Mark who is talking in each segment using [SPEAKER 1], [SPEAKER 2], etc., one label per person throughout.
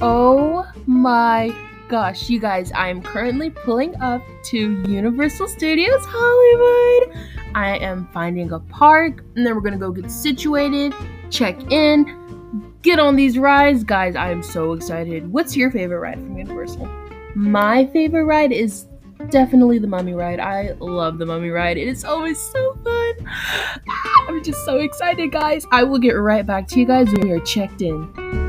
[SPEAKER 1] Oh my gosh, you guys, I am currently pulling up to Universal Studios Hollywood. I am finding a park, and then we're gonna go get situated, check in, get on these rides. Guys, I am so excited. What's your favorite ride from Universal? My favorite ride is definitely the mummy ride. I love the mummy ride. It is always so fun. I'm just so excited, guys. I will get right back to you guys when we are checked in.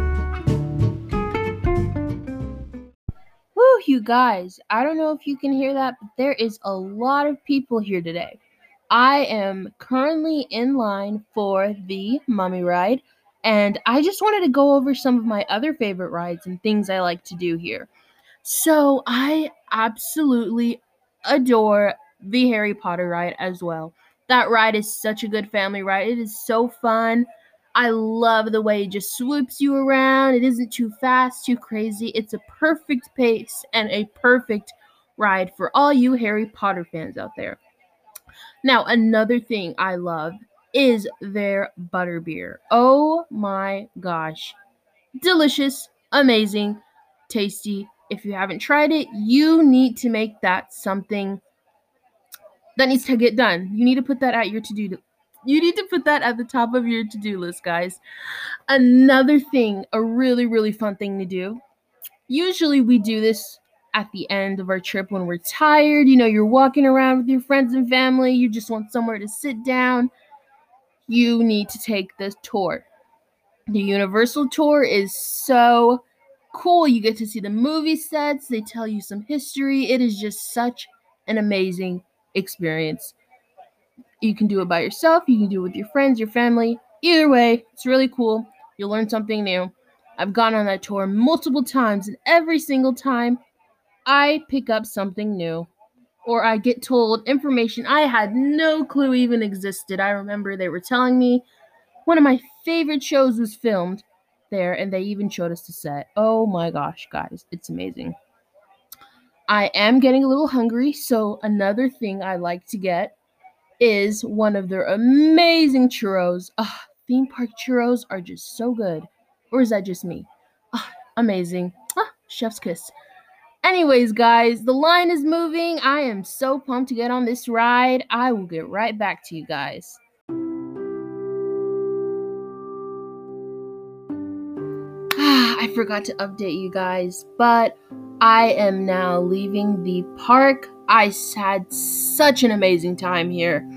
[SPEAKER 1] You guys. I don't know if you can hear that, but there is a lot of people here today. I am currently in line for the mummy ride, and I just wanted to go over some of my other favorite rides and things I like to do here. So I absolutely adore the Harry Potter ride as well. That ride is such a good family ride. It is so fun. I love the way it just swoops you around. It isn't too fast, too crazy. It's a perfect pace and a perfect ride for all you Harry Potter fans out there. Now, another thing I love is their butterbeer. Oh my gosh. Delicious, amazing, tasty, if you haven't tried it, you need to make that something that needs to get done. You need to put that at your to-do you need to put that at the top of your to-do list, guys. Another thing, a really really fun thing to do. Usually we do this at the end of our trip when we're tired, you know, you're walking around with your friends and family, you just want somewhere to sit down. You need to take this tour. The Universal tour is so cool. You get to see the movie sets, they tell you some history. It is just such an amazing experience. You can do it by yourself, you can do it with your friends, your family. Either way, it's really cool. You'll learn something new. I've gone on that tour multiple times, and every single time I pick up something new. Or I get told information I had no clue even existed. I remember they were telling me one of my favorite shows was filmed there, and they even showed us the set. Oh my gosh, guys, it's amazing. I am getting a little hungry, so another thing I like to get is one of their amazing churros. Ugh, theme park churros are just so good. Or is that just me? Ugh, amazing. Ah, chef's kiss. Anyways, guys, the line is moving. I am so pumped to get on this ride. I will get right back to you guys. Ah, I forgot to update you guys, but I am now leaving the park. I had such an amazing time here.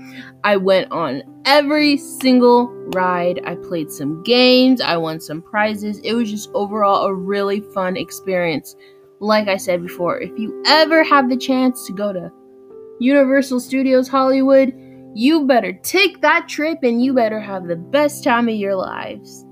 [SPEAKER 1] I went on every single ride. I played some games. I won some prizes. It was just overall a really fun experience. Like I said before, if you ever have the chance to go to Universal Studios Hollywood, you better take that trip and you better have the best time of your lives.